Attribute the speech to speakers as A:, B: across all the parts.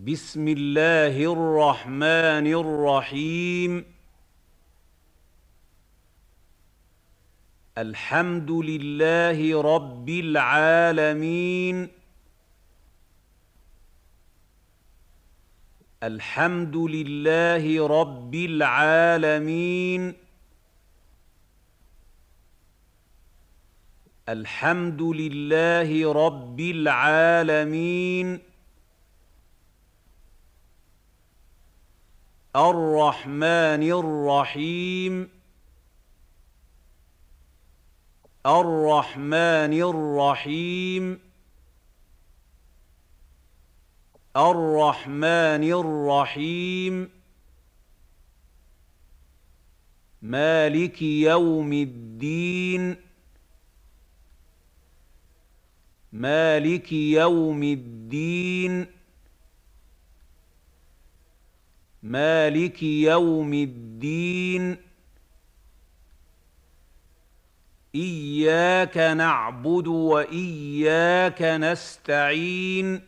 A: بسم الله الرحمن الرحيم الحمد لله رب العالمين الحمد لله رب العالمين الحمد لله رب العالمين الرحمن الرحيم الرحمن الرحيم الرحمن الرحيم مالك يوم الدين مالك يوم الدين مالك يوم الدين اياك نعبد واياك نستعين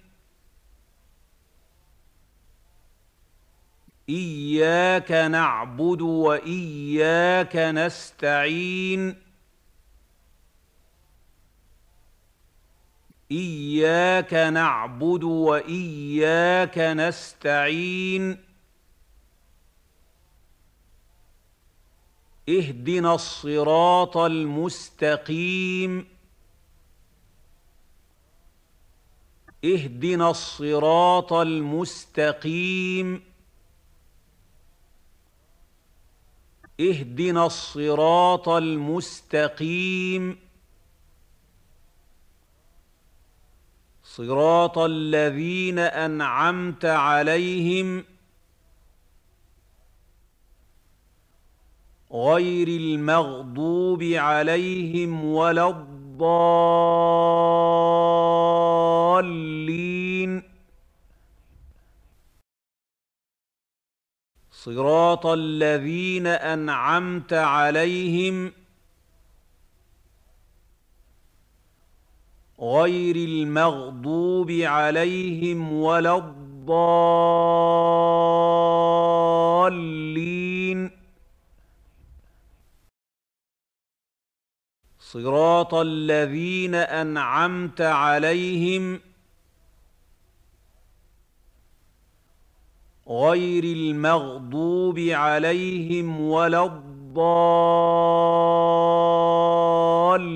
A: اياك نعبد واياك نستعين اياك نعبد واياك نستعين اهدنا الصراط المستقيم اهدنا الصراط المستقيم اهدنا الصراط المستقيم صراط الذين انعمت عليهم غير المغضوب عليهم ولا الضالين صراط الذين انعمت عليهم غير المغضوب عليهم ولا الضالين صراط الذين انعمت عليهم غير المغضوب عليهم ولا الضال